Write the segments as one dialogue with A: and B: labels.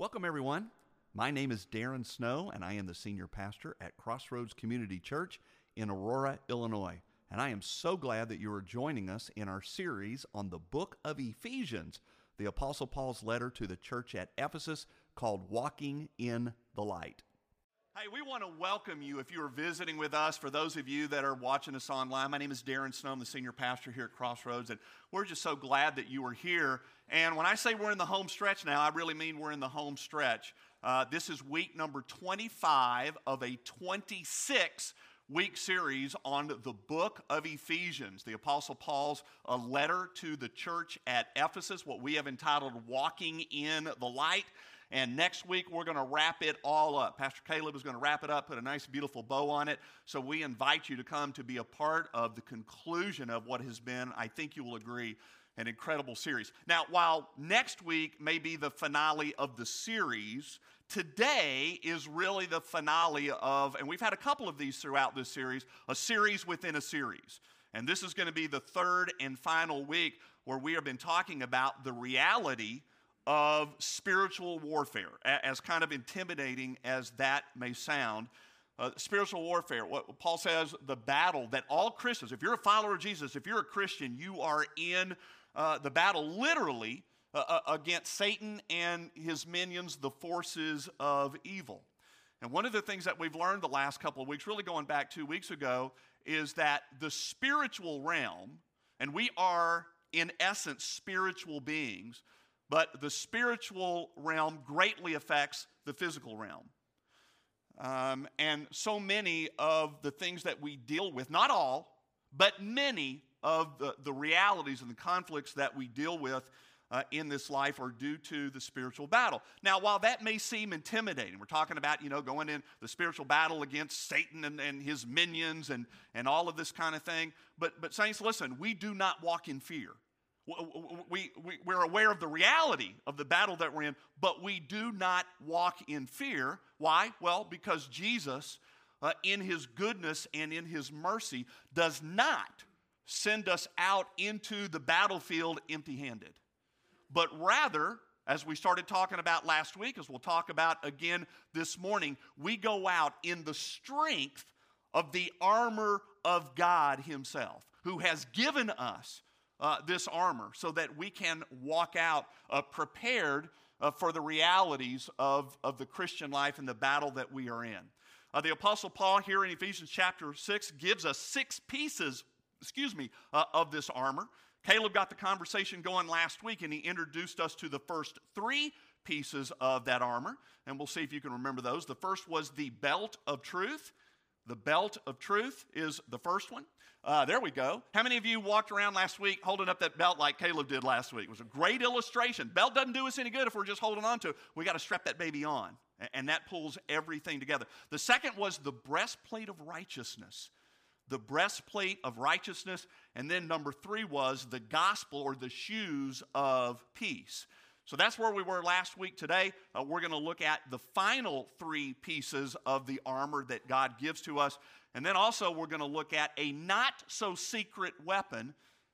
A: Welcome, everyone. My name is Daren Snow, and I am the senior pastor at Crossroads Community Church in Aurora, Illinois. And I am so glad that you are joining us in our series on the book of Ephesians, the Apostle Paul's letter to the church at Ephesus called Walking in the Light. Hey, we want to welcome you if you are visiting with us. For those of you that are watching us online, my name is Daren Snow. I'm the senior pastor here at Crossroads, and we're just so glad that you are here. And when I say we're in the home stretch now, I really mean we're in the home stretch. Uh, this is week number 25 of a 26 week series on the book of Ephesians, the Apostle Paul's a letter to the church at Ephesus, what we have entitled Walking in the Light. And next week, we're going to wrap it all up. Pastor Caleb is going to wrap it up, put a nice, beautiful bow on it. So we invite you to come to be a part of the conclusion of what has been, I think you will agree, an incredible series. Now, while next week may be the finale of the series, today is really the finale of, and we've had a couple of these throughout this series, a series within a series. And this is going to be the third and final week where we have been talking about the reality of spiritual warfare, as kind of intimidating as that may sound. Uh, spiritual warfare, what Paul says, the battle that all Christians, if you're a follower of Jesus, if you're a Christian, you are in uh, the battle literally uh, uh against Satan and his minions, the forces of evil. And one of the things that we've learned the last couple of weeks, really going back two weeks ago, is that the spiritual realm, and we are in essence spiritual beings, but the spiritual realm greatly affects the physical realm. Um, and so many of the things that we deal with, not all, but many of the, the realities and the conflicts that we deal with uh, in this life are due to the spiritual battle. Now, while that may seem intimidating, we're talking about, you know, going in the spiritual battle against Satan and, and his minions and, and all of this kind of thing. But, but, saints, listen, we do not walk in fear we, we, we're aware of the reality of the battle that we're in, but we do not walk in fear. Why? Well, because Jesus, uh, in his goodness and in his mercy, does not send us out into the battlefield empty handed, but rather, as we started talking about last week, as we'll talk about again this morning, we go out in the strength of the armor of God Himself, who has given us uh, this armor so that we can walk out uh, prepared uh, for the realities of, of the Christian life and the battle that we are in. Uh, the Apostle Paul here in Ephesians chapter 6 gives us six pieces, excuse me, uh, of this armor. Caleb got the conversation going last week and he introduced us to the first three pieces of that armor, and we'll see if you can remember those. The first was the belt of truth. The belt of truth is the first one. Uh, there we go. How many of you walked around last week holding up that belt like Caleb did last week? It was a great illustration. Belt doesn't do us any good if we're just holding on to it. We got to strap that baby on, and that pulls everything together. The second was the breastplate of righteousness. The breastplate of righteousness. And then number three was the gospel or the shoes of peace. So that's where we were last week. Today, uh, we're going to look at the final three pieces of the armor that God gives to us. And then also, we're going to look at a not so secret weapon,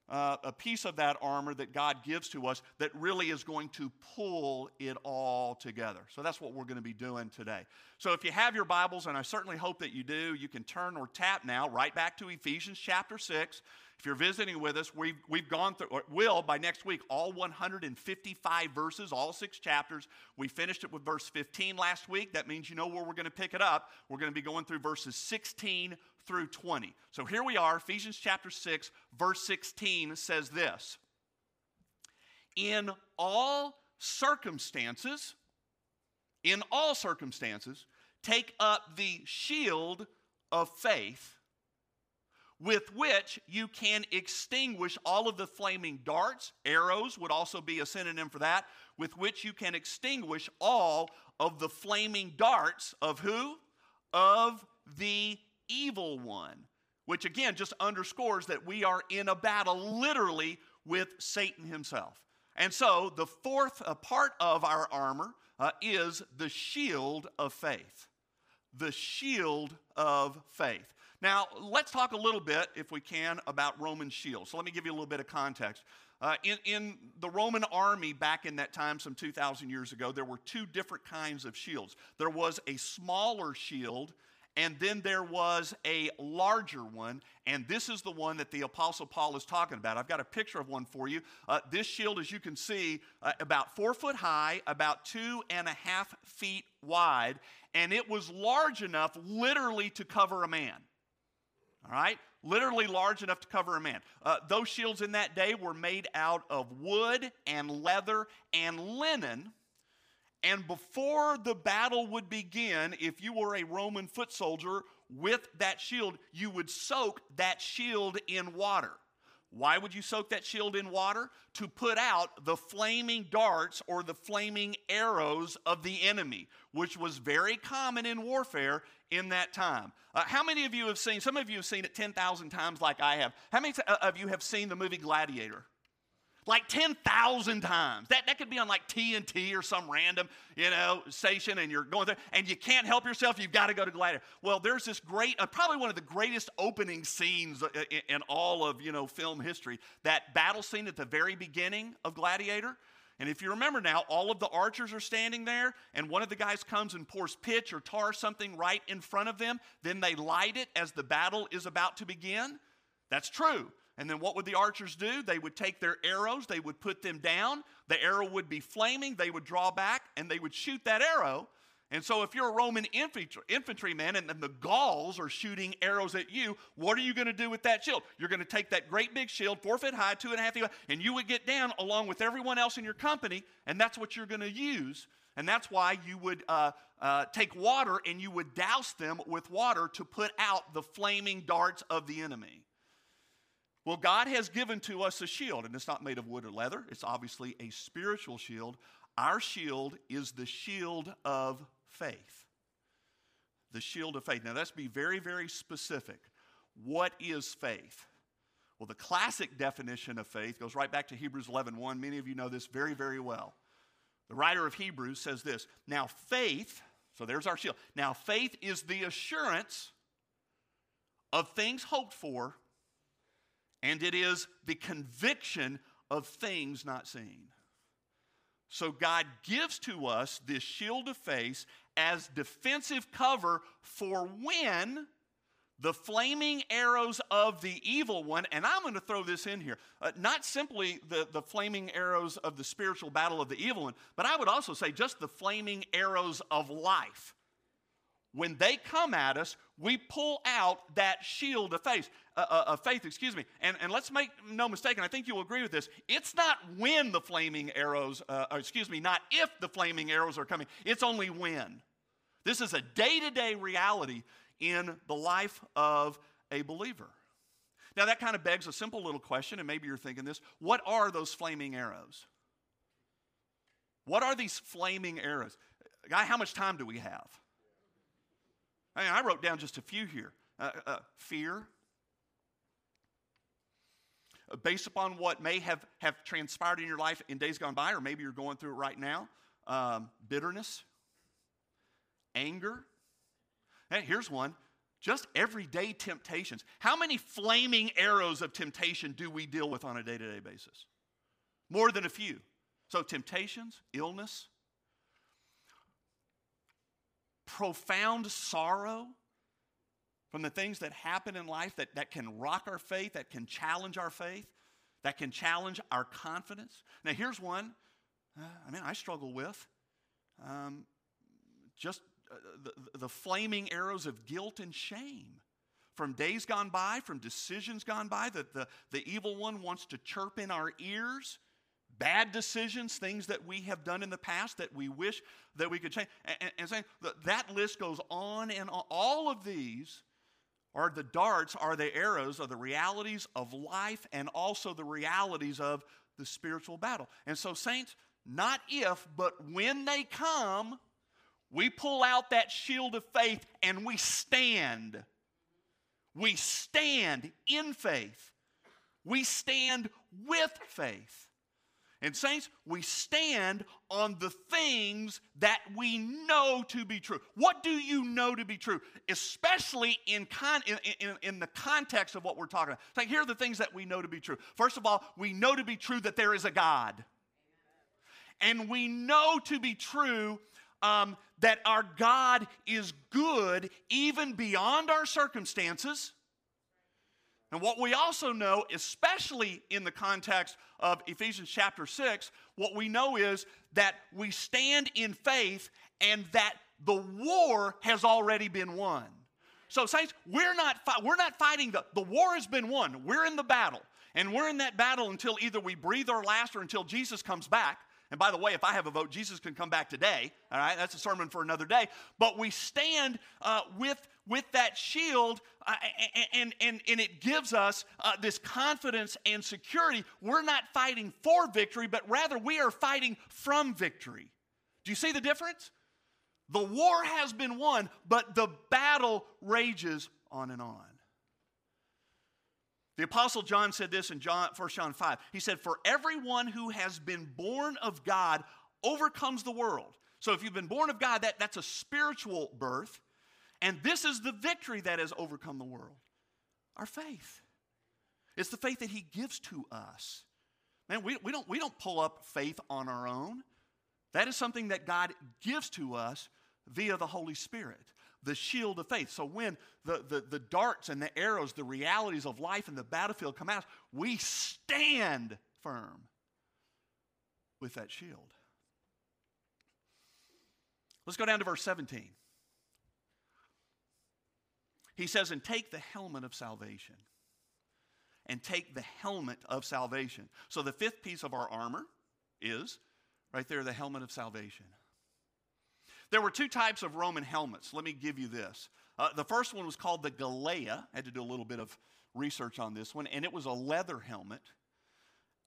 A: uh, a piece of that armor that God gives to us that really is going to pull it all together. So that's what we're going to be doing today. So if you have your Bibles, and I certainly hope that you do, you can turn or tap now right back to Ephesians chapter 6. If you're visiting with us, we've, we've gone through, will by next week, all 155 verses, all six chapters. We finished it with verse 15 last week. That means you know where we're going to pick it up. We're going to be going through verses 16 through 20. So here we are, Ephesians chapter 6, verse 16 says this In all circumstances, in all circumstances, take up the shield of faith with which you can extinguish all of the flaming darts. Arrows would also be a synonym for that, with which you can extinguish all of the flaming darts of who? Of the evil one. Which again just underscores that we are in a battle literally with Satan himself. And so the fourth part of our armor uh, is the shield of faith. The shield of faith. Now, let's talk a little bit, if we can, about Roman shields. So let me give you a little bit of context. Uh, in, in the Roman army back in that time, some 2,000 years ago, there were two different kinds of shields. There was a smaller shield, and then there was a larger one, and this is the one that the Apostle Paul is talking about. I've got a picture of one for you. Uh, this shield, as you can see, uh, about four foot high, about two and a half feet wide, and it was large enough literally to cover a man. All right? Literally large enough to cover a man. Uh, those shields in that day were made out of wood and leather and linen. And before the battle would begin, if you were a Roman foot soldier with that shield, you would soak that shield in water. Why would you soak that shield in water? To put out the flaming darts or the flaming arrows of the enemy, which was very common in warfare in that time. Uh, how many of you have seen, some of you have seen it 10,000 times like I have. How many of you have seen the movie Gladiator? Like 10,000 times. That, that could be on like TNT or some random, you know, station and you're going there and you can't help yourself. You've got to go to Gladiator. Well, there's this great, uh, probably one of the greatest opening scenes uh, in, in all of, you know, film history. That battle scene at the very beginning of Gladiator. And if you remember now, all of the archers are standing there, and one of the guys comes and pours pitch or tar something right in front of them. Then they light it as the battle is about to begin. That's true. And then what would the archers do? They would take their arrows, they would put them down, the arrow would be flaming, they would draw back, and they would shoot that arrow. And so, if you're a Roman infantry, infantryman and, and the Gauls are shooting arrows at you, what are you going to do with that shield? You're going to take that great big shield, four foot high, two and a half feet high, and you would get down along with everyone else in your company, and that's what you're going to use. And that's why you would uh, uh, take water and you would douse them with water to put out the flaming darts of the enemy. Well, God has given to us a shield, and it's not made of wood or leather. It's obviously a spiritual shield. Our shield is the shield of faith. The shield of faith. Now, let's be very, very specific. What is faith? Well, the classic definition of faith goes right back to Hebrews 11 1. Many of you know this very, very well. The writer of Hebrews says this Now, faith, so there's our shield. Now, faith is the assurance of things hoped for and it is the conviction of things not seen. So God gives to us this shield of faith as defensive cover for when the flaming arrows of the evil one, and I'm going to throw this in here, uh, not simply the, the flaming arrows of the spiritual battle of the evil one, but I would also say just the flaming arrows of life when they come at us, we pull out that shield of faith, uh, uh, of faith, excuse me. And, and let's make no mistake, and I think you'll agree with this. It's not when the flaming arrows, uh, excuse me, not if the flaming arrows are coming. It's only when. This is a day-to-day reality in the life of a believer. Now that kind of begs a simple little question, and maybe you're thinking this: What are those flaming arrows? What are these flaming arrows? Guy, how much time do we have? I, mean, I wrote down just a few here uh, uh, fear, uh, based upon what may have, have transpired in your life in days gone by, or maybe you're going through it right now um, bitterness, anger. Hey, here's one just everyday temptations. How many flaming arrows of temptation do we deal with on a day to day basis? More than a few. So, temptations, illness, profound sorrow from the things that happen in life that, that can rock our faith, that can challenge our faith, that can challenge our confidence. Now, here's one uh, I mean, I struggle with um, just uh, the, the flaming arrows of guilt and shame from days gone by, from decisions gone by, that the, the evil one wants to chirp in our ears bad decisions, things that we have done in the past that we wish that we could change. And, and saying that, list goes on and on. All of these are the darts, are the arrows, are the realities of life and also the realities of the spiritual battle. And so, saints, not if, but when they come, we pull out that shield of faith and we stand. We stand in faith. We stand with faith. And, saints, we stand on the things that we know to be true. What do you know to be true? Especially in, con- in, in, in the context of what we're talking about. Like, here are the things that we know to be true. First of all, we know to be true that there is a God. And we know to be true um, that our God is good even beyond our circumstances. And what we also know, especially in the context of Ephesians chapter 6, what we know is that we stand in faith and that the war has already been won. So, saints, we're not, fi- we're not fighting the, the war has been won. We're in the battle. And we're in that battle until either we breathe our last or until Jesus comes back. And by the way, if I have a vote, Jesus can come back today. All right, that's a sermon for another day. But we stand uh, with with that shield, uh, and, and, and it gives us uh, this confidence and security. We're not fighting for victory, but rather we are fighting from victory. Do you see the difference? The war has been won, but the battle rages on and on. The Apostle John said this in John, 1 John 5. He said, For everyone who has been born of God overcomes the world. So if you've been born of God, that, that's a spiritual birth. And this is the victory that has overcome the world our faith. It's the faith that He gives to us. Man, we, we, don't, we don't pull up faith on our own. That is something that God gives to us via the Holy Spirit the shield of faith. So when the, the, the darts and the arrows, the realities of life in the battlefield come out, we stand firm with that shield. Let's go down to verse 17. He says, And take the helmet of salvation. And take the helmet of salvation. So the fifth piece of our armor is right there the helmet of salvation. There were two types of Roman helmets. Let me give you this. Uh, the first one was called the Galea. I had to do a little bit of research on this one, and it was a leather helmet.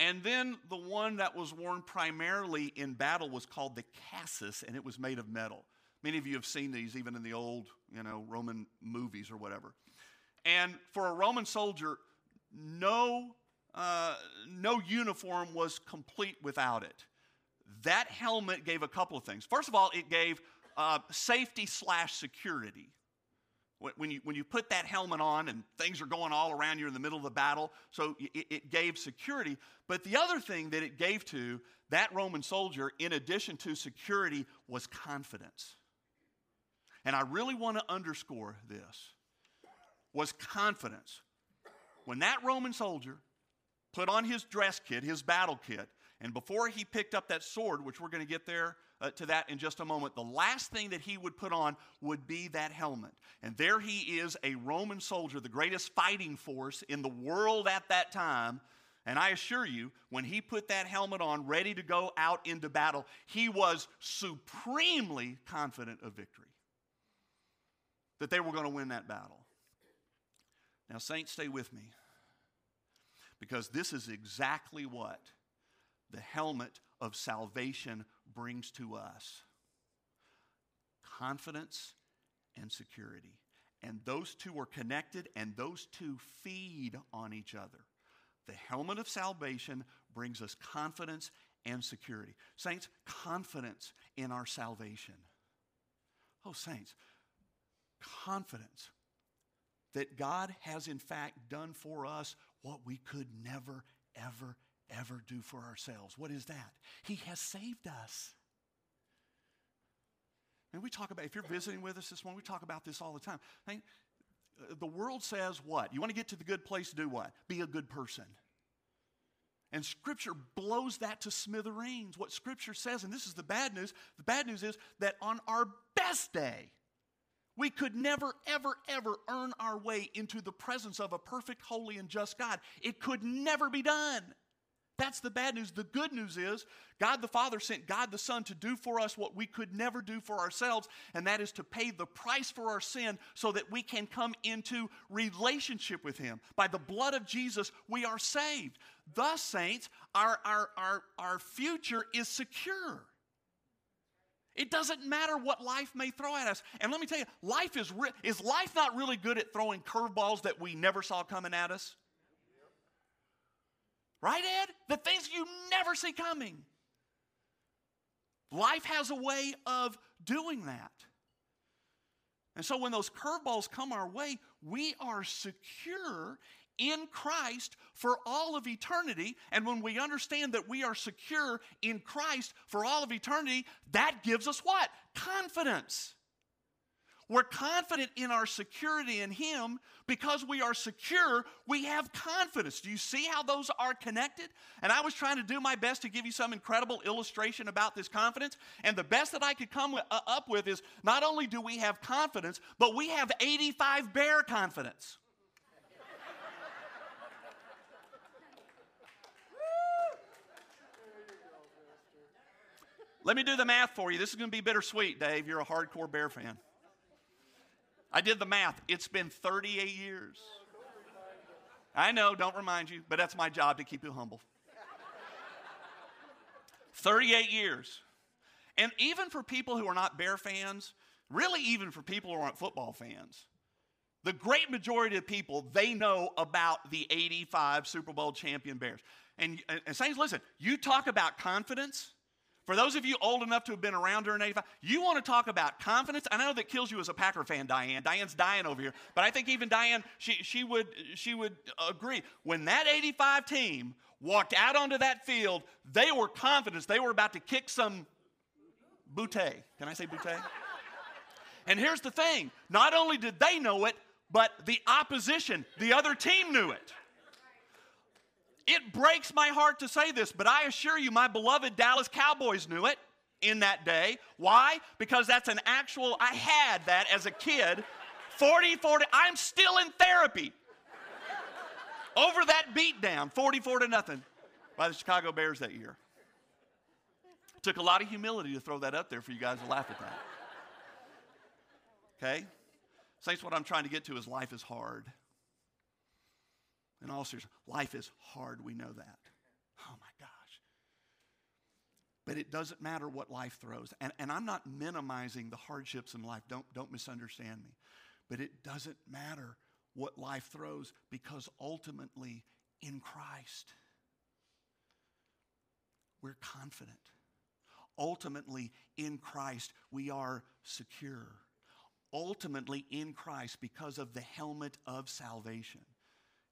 A: And then the one that was worn primarily in battle was called the cassis, and it was made of metal. Many of you have seen these even in the old, you know, Roman movies or whatever. And for a Roman soldier, no, uh, no uniform was complete without it that helmet gave a couple of things. First of all, it gave uh, safety slash security. When you, when you put that helmet on and things are going all around you in the middle of the battle, so it, it gave security. But the other thing that it gave to that Roman soldier, in addition to security, was confidence. And I really want to underscore this was confidence. When that Roman soldier put on his dress kit, his battle kit, and before he picked up that sword, which we're going to get there uh, to that in just a moment, the last thing that he would put on would be that helmet. And there he is, a Roman soldier, the greatest fighting force in the world at that time. And I assure you, when he put that helmet on, ready to go out into battle, he was supremely confident of victory. That they were going to win that battle. Now, Saints, stay with me. Because this is exactly what the helmet of salvation brings to us confidence and security. And those two are connected, and those two feed on each other. The helmet of salvation brings us confidence and security. Saints, confidence in our salvation. Oh, saints, confidence that God has in fact done for us what we could never, ever, ever do for ourselves. What is that? He has saved us. And we talk about, if you're visiting with us this morning, we talk about this all the time. The world says what? You want to get to the good place, do what? Be a good person. And Scripture blows that to smithereens. What Scripture says, and this is the bad news the bad news is that on our best day, we could never, ever, ever earn our way into the presence of a perfect, holy, and just God. It could never be done. That's the bad news. The good news is God the Father sent God the Son to do for us what we could never do for ourselves, and that is to pay the price for our sin so that we can come into relationship with Him. By the blood of Jesus, we are saved. Thus, saints, our, our, our, our future is secure. It doesn't matter what life may throw at us. And let me tell you, life is, re- is life not really good at throwing curveballs that we never saw coming at us? Right, Ed? The things you never see coming. Life has a way of doing that. And so when those curveballs come our way, we are secure in Christ for all of eternity. And when we understand that we are secure in Christ for all of eternity, that gives us what? Confidence. We're confident in our security in Him because we are secure, we have confidence. Do you see how those are connected? And I was trying to do my best to give you some incredible illustration about this confidence. And the best that I could come uh, up with is not only do we have confidence, but we have 85 bear confidence. Let me do the math for you. This is going to be bittersweet, Dave. You're a hardcore bear fan. I did the math. It's been 38 years. I know, don't remind you, but that's my job to keep you humble. 38 years. And even for people who are not Bear fans, really even for people who aren't football fans, the great majority of people, they know about the 85 Super Bowl champion Bears. And, and Saints, listen, you talk about confidence. For those of you old enough to have been around during 85, you want to talk about confidence? I know that kills you as a Packer fan, Diane. Diane's dying over here. But I think even Diane, she, she, would, she would agree. When that 85 team walked out onto that field, they were confident. They were about to kick some bootay. Can I say bootay? and here's the thing not only did they know it, but the opposition, the other team knew it. It breaks my heart to say this, but I assure you, my beloved Dallas Cowboys knew it in that day. Why? Because that's an actual, I had that as a kid. 40 40, I'm still in therapy over that beatdown, 44 to nothing, by the Chicago Bears that year. It took a lot of humility to throw that up there for you guys to laugh at that. Okay? Saints, what I'm trying to get to is life is hard. In all seriousness, life is hard. We know that. Oh my gosh. But it doesn't matter what life throws. And, and I'm not minimizing the hardships in life. Don't, don't misunderstand me. But it doesn't matter what life throws because ultimately, in Christ, we're confident. Ultimately, in Christ, we are secure. Ultimately, in Christ, because of the helmet of salvation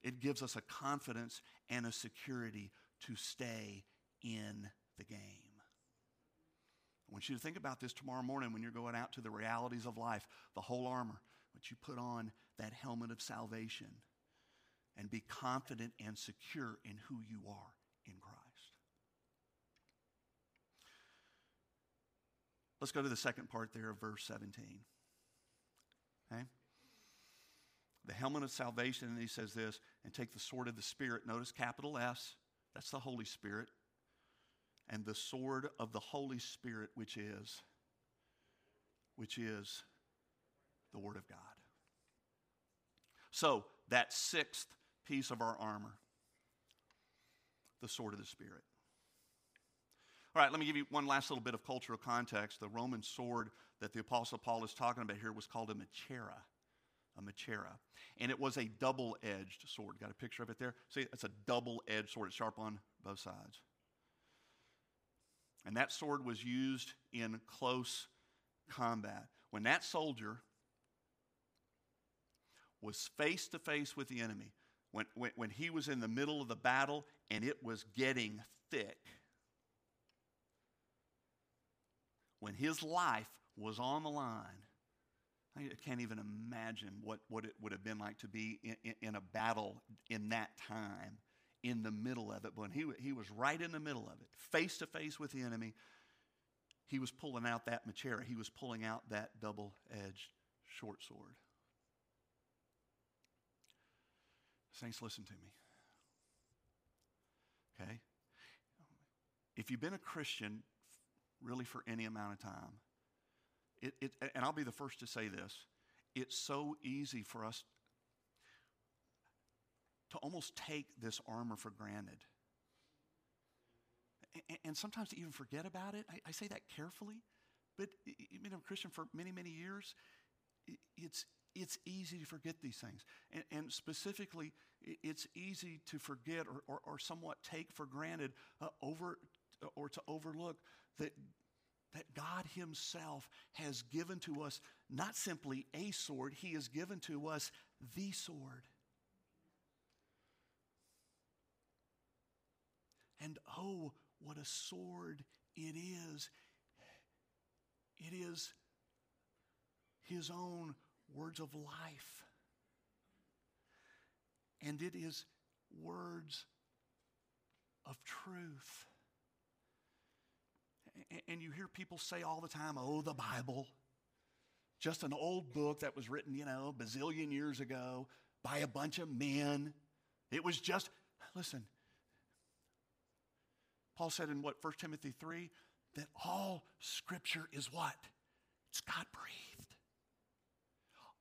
A: it gives us a confidence and a security to stay in the game. I want you to think about this tomorrow morning when you're going out to the realities of life, the whole armor, but you put on that helmet of salvation and be confident and secure in who you are in Christ. Let's go to the second part there of verse 17. Okay? The helmet of salvation, and he says this, and take the sword of the Spirit. Notice capital S, that's the Holy Spirit. And the sword of the Holy Spirit, which is, which is the Word of God. So, that sixth piece of our armor, the sword of the Spirit. All right, let me give you one last little bit of cultural context. The Roman sword that the Apostle Paul is talking about here was called a machaira a machaira. And it was a double edged sword. Got a picture of it there? See, it's a double edged sword. It's sharp on both sides. And that sword was used in close combat. When that soldier was face to face with the enemy, when, when, when he was in the middle of the battle and it was getting thick, when his life was on the line, I can't even imagine what, what it would have been like to be in, in, in, a battle in that time, in the middle of it. But when he, he was right in the middle of it, face to face with the enemy, he was pulling out that machaira. He was pulling out that double edged short sword. Saints, listen to me. Okay? If you've been a Christian really for any amount of time, it, it, and I'll be the first to say this it's so easy for us to almost take this armor for granted. And, sometimes to even forget about it. I, I say that carefully, but you've been a Christian for many, many years. It's
B: it's easy to forget these things. And, and specifically, it's easy to forget or, or, or somewhat take for granted uh, over or to overlook that, that God Himself has given to us not simply a sword, He has given to us the sword. And oh, what a sword it is! It is His own words of life. And it is words of truth. And you hear people say all the time, oh, the Bible. Just an old book that was written, you know, a bazillion years ago by a bunch of men. It was just, listen, Paul said in what, 1 Timothy 3, that all scripture is what? It's God breathed.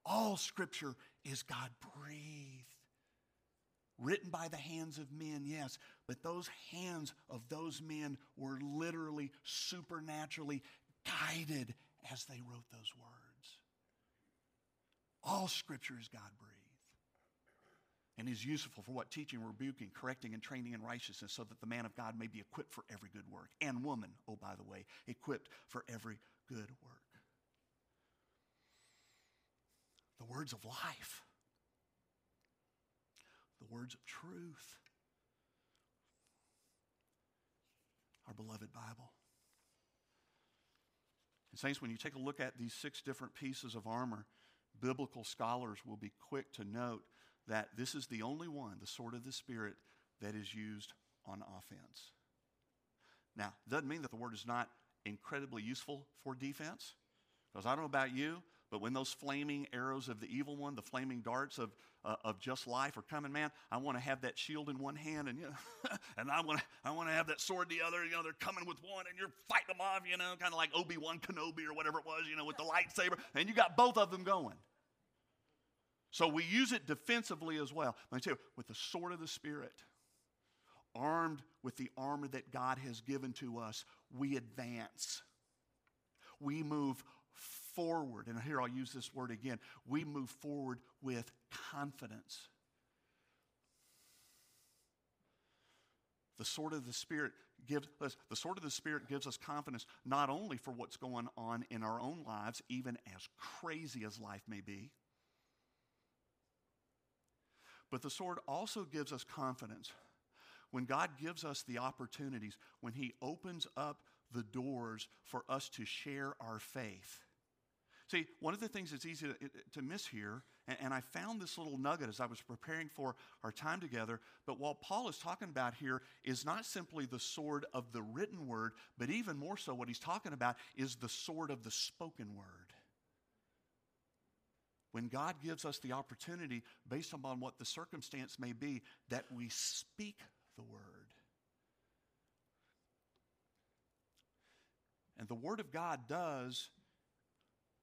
B: All scripture is God breathed. Written by the hands of men, yes, but those hands of those men were literally, supernaturally guided as they wrote those words. All scripture is God breathed and is useful for what? Teaching, rebuking, correcting, and training in righteousness, so that the man of God may be equipped for every good work. And woman, oh, by the way, equipped for every good work. The words of life, the words of truth. Our beloved Bible. And, Saints, when you take a look at these six different pieces of armor, biblical scholars will be quick to note that this is the only one, the sword of the Spirit, that is used on offense. Now, doesn't mean that the word is not incredibly useful for defense, because I don't know about you, but when those flaming arrows of the evil one, the flaming darts of, uh, of just life are coming, man, I want to have that shield in one hand, and you know, and I want to I want to have that sword the other. You know, they're coming with one, and you're fighting them off. You know, kind of like Obi Wan Kenobi or whatever it was. You know, with the lightsaber, and you got both of them going. So we use it defensively as well. Let me tell you, with the sword of the Spirit, armed with the armor that God has given to us, we advance. We move forward. And here I'll use this word again. We move forward with confidence. The sword of the Spirit gives us, the sword of the Spirit gives us confidence not only for what's going on in our own lives, even as crazy as life may be but the sword also gives us confidence. When God gives us the opportunities, when He opens up the doors for us to share our faith. See, one of the things that's easy to, to miss here, and, and, I found this little nugget as I was preparing for our time together, but what Paul is talking about here is not simply the sword of the written word, but even more so, what he's talking about is the sword of the spoken word when God gives us the opportunity, based upon what the circumstance may be, that we speak the word. And the word of God does,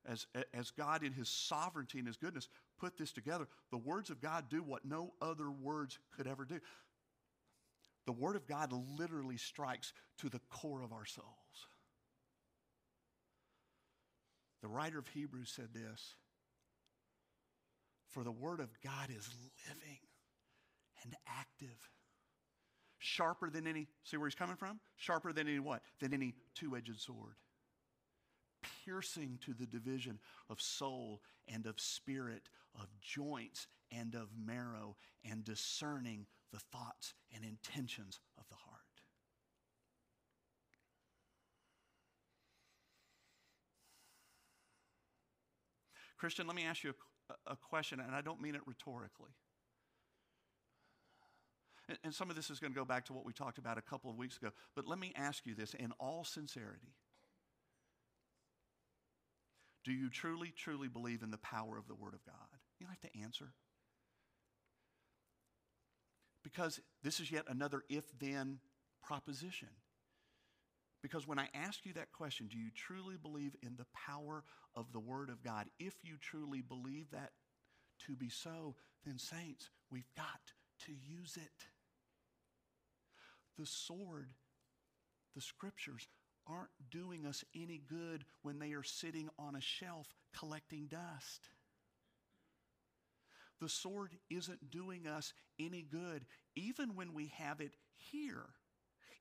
B: as, as God in his sovereignty and his goodness put this together, the words of God do what no other words could ever do. The word of God literally strikes to the core of our souls. The writer of Hebrews said this for the Word of God is living and active. Sharper than any, see where he's coming from? Sharper than any what? Than any two edged sword. Piercing to the division of soul and of spirit, of joints and of marrow, and discerning the thoughts and intentions of the heart. Christian, let me ask you a a question, and I don't mean it rhetorically. And, and some of this is going to go back to what we talked about a couple of weeks ago, but let me ask you this in all sincerity. Do you truly, truly believe in the power of the Word of God? You don't have to answer. Because this is yet another if then proposition. Because when I ask you that question, do you truly believe in the power of the Word of God? If you truly believe that to be so, then, saints, we've got to use it. The sword, the scriptures, aren't doing us any good when they are sitting on a shelf collecting dust. the sword isn't doing us any good, even when we have it here.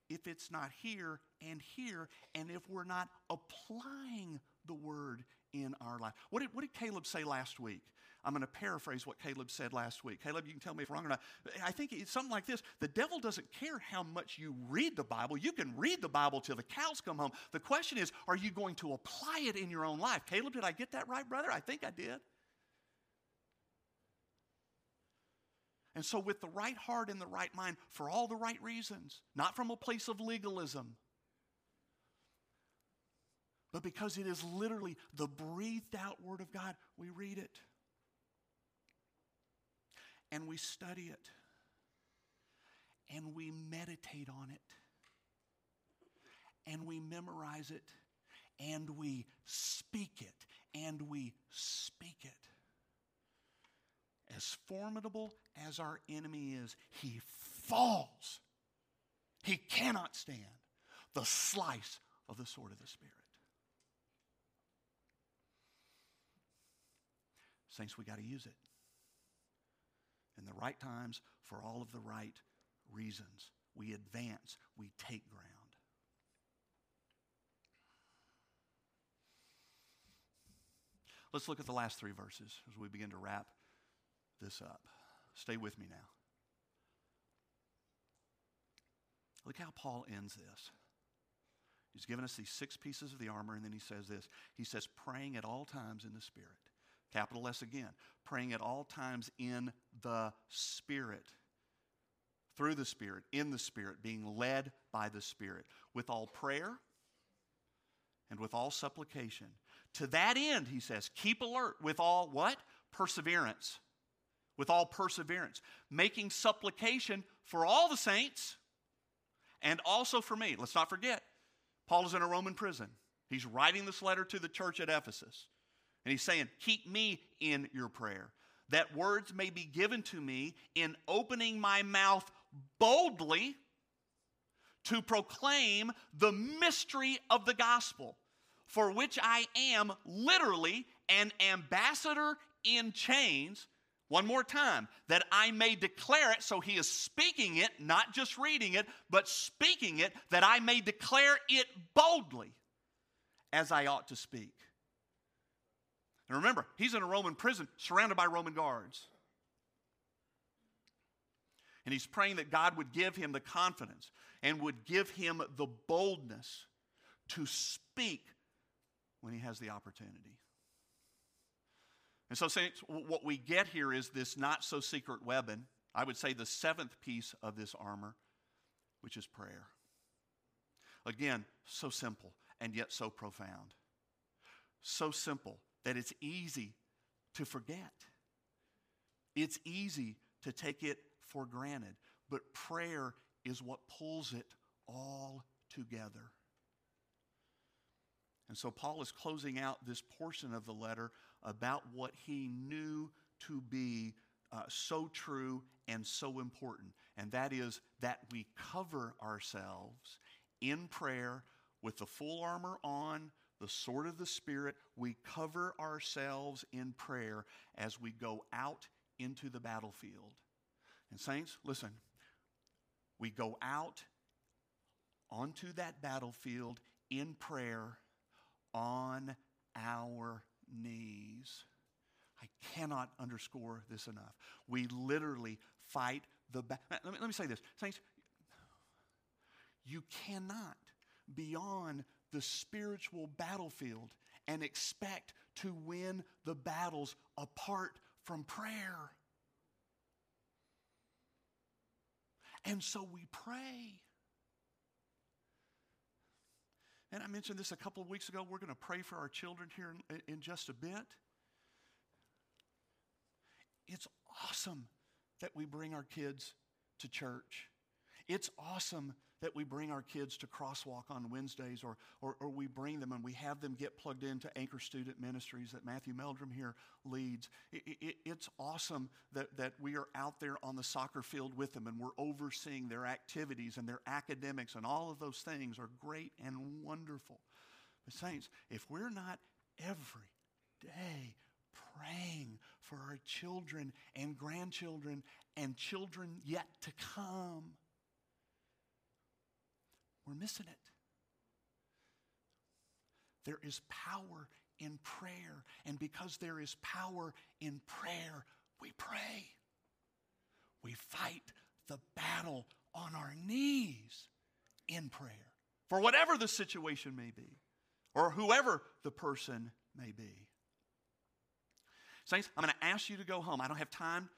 B: If it's not here and here, and if we're not applying the word in our life. What did, what did Caleb say last week? I'm going to paraphrase what Caleb said last week. Caleb, you can tell me if I'm wrong or not. I think it's something like this The devil doesn't care how much you read the Bible. You can read the Bible till the cows come home. The question is, are you going to apply it in your own life? Caleb, did I get that right, brother? I think I did. And so, with the right heart and the right mind, for all the right reasons, not from a place of legalism, but because it is literally the breathed out Word of God, we read it and we study it and we meditate on it and we memorize it and we speak it and we speak it. As formidable as our enemy is, he falls. He cannot stand the slice of the sword of the Spirit. Saints, we got to use it in the right times for all of the right reasons. We advance, we take ground. Let's look at the last three verses as we begin to wrap this up. Stay with me now. Look how Paul ends this. He's given us these six pieces of the armor, and then he says this. He says, praying at all times in the Spirit. Capital S again. Praying at all times in the Spirit. Through the Spirit, in the Spirit, being led by the Spirit. With all prayer and with all supplication. To that end, he says, keep alert with all what? Perseverance. With all perseverance. Making supplication for all the saints and also for me. Let's not forget, Paul is in a Roman prison. He's writing this letter to the church at Ephesus. And he's saying, Keep me in your prayer, that words may be given to me in opening my mouth boldly to proclaim the mystery of the gospel, for which I am literally an ambassador in chains. One more time, that I may declare it. So he is speaking it, not just reading it, but speaking it, that I may declare it boldly as I ought to speak. And remember, he's in a Roman prison surrounded by Roman guards. And he's praying that God would give him the confidence and would give him the boldness to speak when he has the opportunity. And so, Saints, what we get here is this not so secret weapon. I would say the seventh piece of this armor, which is prayer. Again, so simple and yet so profound. So simple that it's easy to forget. It's easy to take it for granted, but prayer is what pulls it all together. And so Paul is closing out this portion of the letter about what he knew to be uh, so true and so important, and that is that we cover ourselves in prayer with the full armor on, the sword of the Spirit, we cover ourselves in prayer as we go out into the battlefield. And, saints, listen, we go out onto that battlefield in prayer on our knees. I cannot underscore this enough. We literally fight the battle. Let me, let me say this. Saints, you cannot be on the spiritual battlefield and expect to win the battles apart from prayer. And so we pray. And I mentioned this a couple of weeks ago. We're going to pray for our children here in, in just a bit. It's awesome that we bring our kids to church. It's awesome that we bring our kids to Crosswalk on Wednesdays or, or, or, we bring them and we have them get plugged into Anchor Student Ministries that Matthew Meldrum here leads. It, it, it's awesome that, that we are out there on the soccer field with them and we're overseeing their activities and their academics and all of those things are great and wonderful. But, Saints, if we're not every day praying for our children and grandchildren and children yet to come. We're missing it. There is power in prayer. And because there is power in prayer, we pray. We fight the battle on our knees in prayer for whatever the situation may be or whoever the person may be. Saints, I'm going to ask you to go home. I don't have time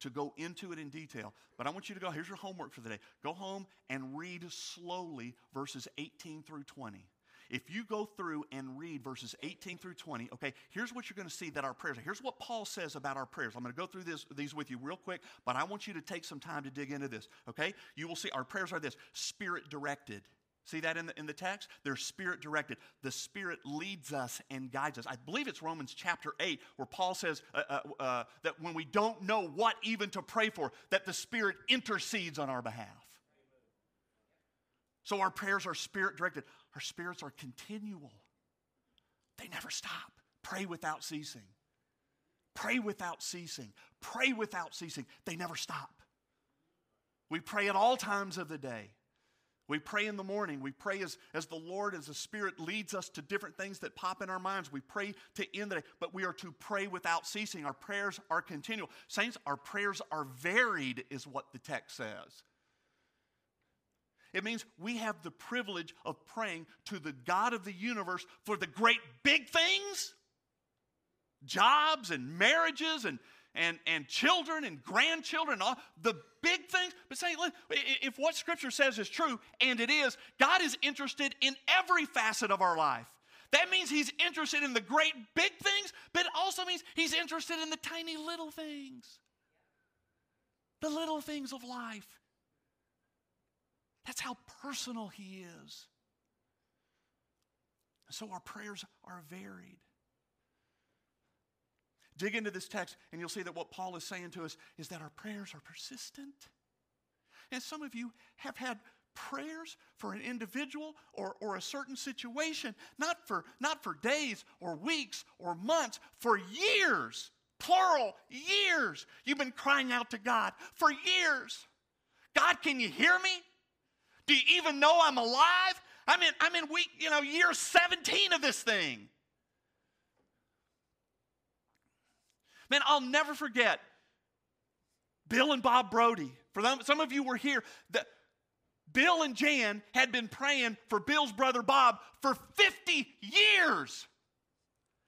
B: to go into it in detail, but I want you to go. Here's your homework for the day. Go home and read slowly verses 18 through 20. If you go through and read verses 18 through 20, okay, here's what you're going to see that our prayers are. Here's what Paul says about our prayers. I'm going to go through this, these with you real quick, but I want you to take some time to dig into this, okay? You will see our prayers are this spirit directed. See that in the, in the text? They're spirit directed. The Spirit leads us and guides us. I believe it's Romans chapter 8 where Paul says uh, uh, uh, that when we don't know what even to pray for, that the Spirit intercedes on our behalf. So our prayers are spirit directed. Our spirits are continual, they never stop. Pray without ceasing. Pray without ceasing. Pray without ceasing. They never stop. We pray at all times of the day. We pray in the morning. We pray as, as the Lord, as the Spirit leads us to different things that pop in our minds. We pray to end the day, but we are to pray without ceasing. Our prayers are continual. Saints, our prayers are varied, is what the text says. It means we have the privilege of praying to the God of the universe for the great big things jobs and marriages and, and, and children and grandchildren, all the big things. But saying, if what Scripture says is true, and it is, God is interested in every facet of our life. That means He's interested in the great big things, but it also means He's interested in the tiny little things. The little things of life. That's how personal He is. So our prayers are varied. Dig into this text, and you'll see that what Paul is saying to us is that our prayers are persistent. And some of you have had prayers for an individual or, or a certain situation, not for, not for days or weeks or months, for years, plural, years. You've been crying out to God for years. God, can you hear me? Do you even know I'm alive? I'm in, I'm in week, you know, year 17 of this thing. Man, I'll never forget Bill and Bob Brody. For them, some of you were here. The, Bill and Jan had been praying for Bill's brother Bob for 50 years.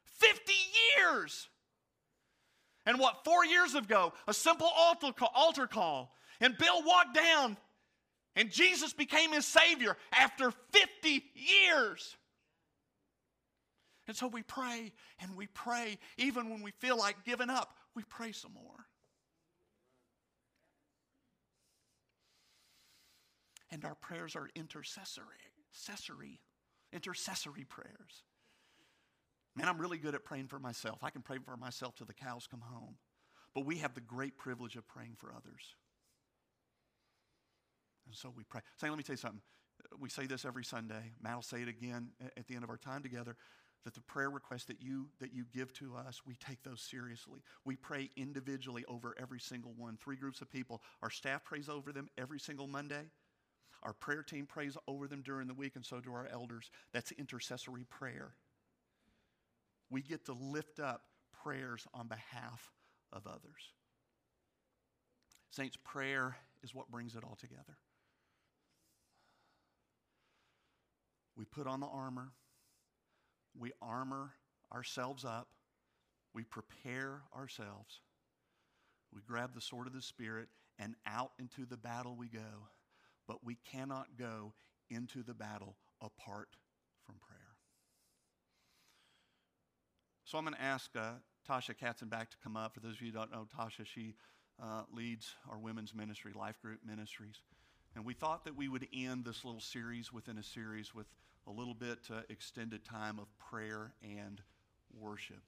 B: 50 years. And what, four years ago, a simple altar call, altar call, and Bill walked down and Jesus became his Savior after 50 years. And so we pray and we pray. Even when we feel like giving up, we pray some more. And our prayers are intercessory, intercessory, intercessory prayers. Man, I'm really good at praying for myself. I can pray for myself till the cows come home. But we have the great privilege of praying for others. And so we pray. Say, let me tell you something. We say this every Sunday. Matt will say it again at the end of our time together. That the prayer requests that you that you give to us, we take those seriously. We pray individually over every single one. Three groups of people. Our staff prays over them every single Monday. Our prayer team prays over them during the week, and so do our elders. That's intercessory prayer. We get to lift up prayers on behalf of others. Saints, prayer is what brings it all together. We put on the armor. We armor ourselves up. We prepare ourselves. We grab the sword of the Spirit, and out into the battle we go. But we cannot go into the battle apart from prayer. So I'm going to ask uh, Tasha Katzenbach to come up. For those of you who don't know Tasha, she uh, leads our women's ministry, Life Group Ministries. And we thought that we would end this little series within a series with a little bit uh, extended time of prayer and worship.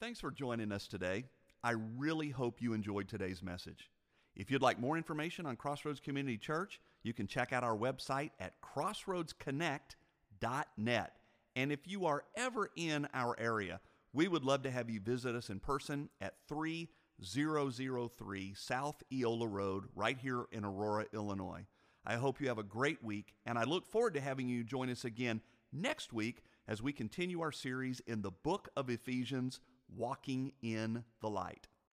A: Thanks for joining us today. I really hope you enjoyed today's message. If you'd like more information on Crossroads Community Church, you can check out our website at crossroadsconnect.net. And if you are ever in our area, we would love to have you visit us in person at 3003 South Eola Road, right here in Aurora, Illinois. I hope you have a great week, and I look forward to having you join us again next week as we continue our series in the book of Ephesians, Walking in the Light.